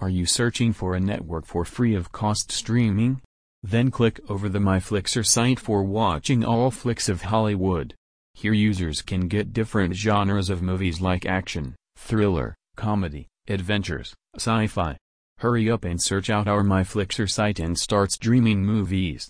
Are you searching for a network for free of cost streaming? Then click over the MyFlixer site for watching all flicks of Hollywood. Here users can get different genres of movies like action, thriller, comedy, adventures, sci-fi. Hurry up and search out our MyFlixer site and start streaming movies.